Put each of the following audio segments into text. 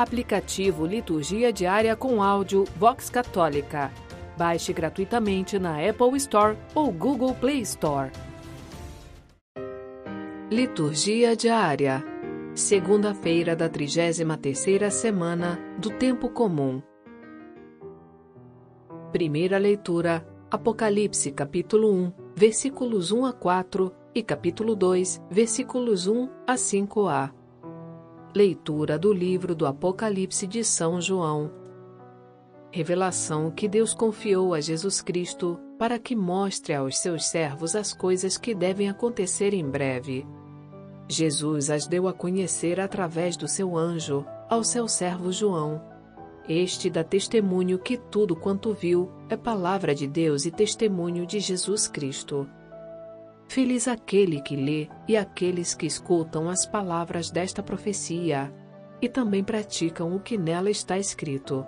Aplicativo Liturgia Diária com áudio Vox Católica. Baixe gratuitamente na Apple Store ou Google Play Store. Liturgia Diária. Segunda-feira da 33ª semana do Tempo Comum. Primeira leitura: Apocalipse, capítulo 1, versículos 1 a 4 e capítulo 2, versículos 1 a 5a. Leitura do livro do Apocalipse de São João. Revelação que Deus confiou a Jesus Cristo para que mostre aos seus servos as coisas que devem acontecer em breve. Jesus as deu a conhecer através do seu anjo ao seu servo João. Este dá testemunho que tudo quanto viu é palavra de Deus e testemunho de Jesus Cristo. Feliz aquele que lê e aqueles que escutam as palavras desta profecia e também praticam o que nela está escrito.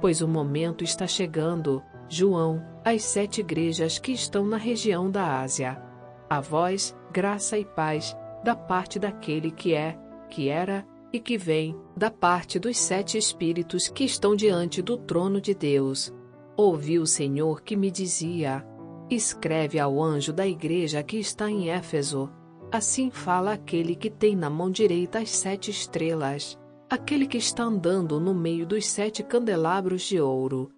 Pois o momento está chegando, João, às sete igrejas que estão na região da Ásia. A vós, graça e paz, da parte daquele que é, que era e que vem, da parte dos sete espíritos que estão diante do trono de Deus. Ouvi o Senhor que me dizia: Escreve ao anjo da igreja que está em Éfeso. Assim fala aquele que tem na mão direita as sete estrelas, aquele que está andando no meio dos sete candelabros de ouro.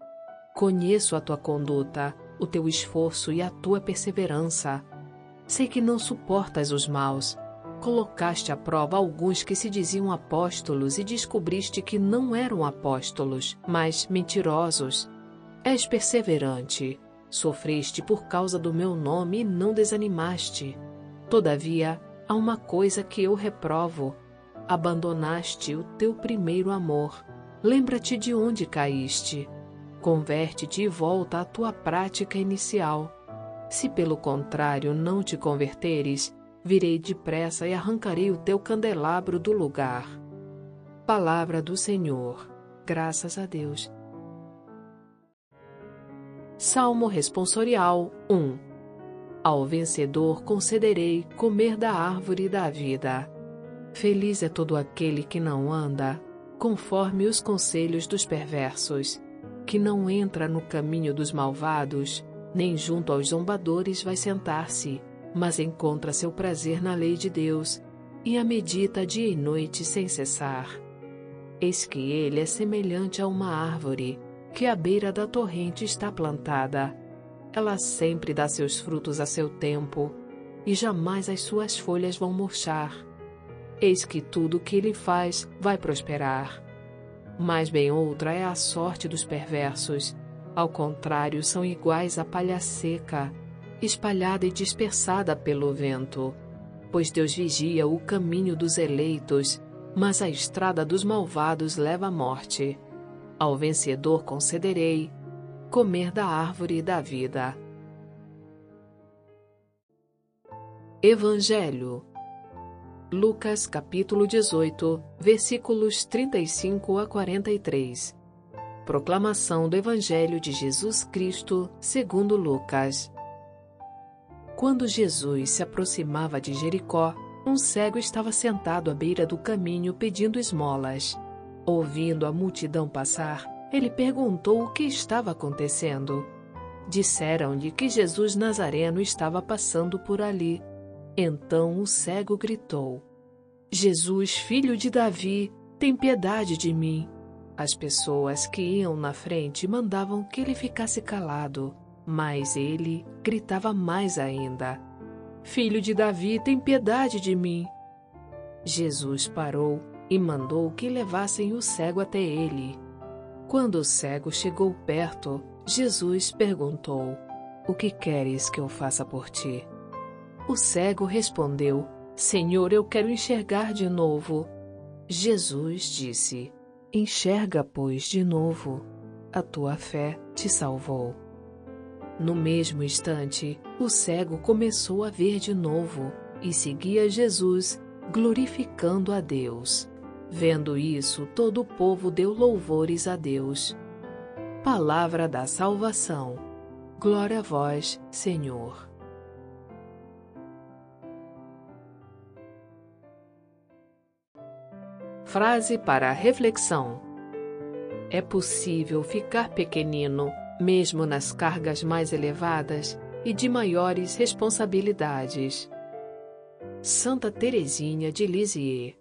Conheço a tua conduta, o teu esforço e a tua perseverança. Sei que não suportas os maus. Colocaste à prova alguns que se diziam apóstolos e descobriste que não eram apóstolos, mas mentirosos. És perseverante Sofreste por causa do meu nome e não desanimaste. Todavia, há uma coisa que eu reprovo: abandonaste o teu primeiro amor. Lembra-te de onde caíste. Converte-te e volta à tua prática inicial. Se pelo contrário não te converteres, virei depressa e arrancarei o teu candelabro do lugar. Palavra do Senhor. Graças a Deus. Salmo Responsorial 1 Ao vencedor concederei comer da árvore da vida. Feliz é todo aquele que não anda conforme os conselhos dos perversos, que não entra no caminho dos malvados, nem junto aos zombadores vai sentar-se, mas encontra seu prazer na lei de Deus e a medita dia e noite sem cessar. Eis que ele é semelhante a uma árvore que à beira da torrente está plantada. Ela sempre dá seus frutos a seu tempo, e jamais as suas folhas vão murchar. Eis que tudo o que ele faz vai prosperar. Mais bem outra é a sorte dos perversos. Ao contrário, são iguais à palha seca, espalhada e dispersada pelo vento. Pois Deus vigia o caminho dos eleitos, mas a estrada dos malvados leva à morte. Ao vencedor concederei comer da árvore da vida. Evangelho Lucas capítulo 18, versículos 35 a 43. Proclamação do Evangelho de Jesus Cristo, segundo Lucas. Quando Jesus se aproximava de Jericó, um cego estava sentado à beira do caminho pedindo esmolas. Ouvindo a multidão passar, ele perguntou o que estava acontecendo. Disseram-lhe que Jesus Nazareno estava passando por ali. Então o cego gritou: Jesus, filho de Davi, tem piedade de mim. As pessoas que iam na frente mandavam que ele ficasse calado, mas ele gritava mais ainda: Filho de Davi, tem piedade de mim. Jesus parou e mandou que levassem o cego até ele. Quando o cego chegou perto, Jesus perguntou: O que queres que eu faça por ti? O cego respondeu: Senhor, eu quero enxergar de novo. Jesus disse: Enxerga, pois, de novo. A tua fé te salvou. No mesmo instante, o cego começou a ver de novo e seguia Jesus, glorificando a Deus. Vendo isso, todo o povo deu louvores a Deus. Palavra da salvação. Glória a vós, Senhor. Frase para reflexão: É possível ficar pequenino, mesmo nas cargas mais elevadas e de maiores responsabilidades. Santa Teresinha de Lisieux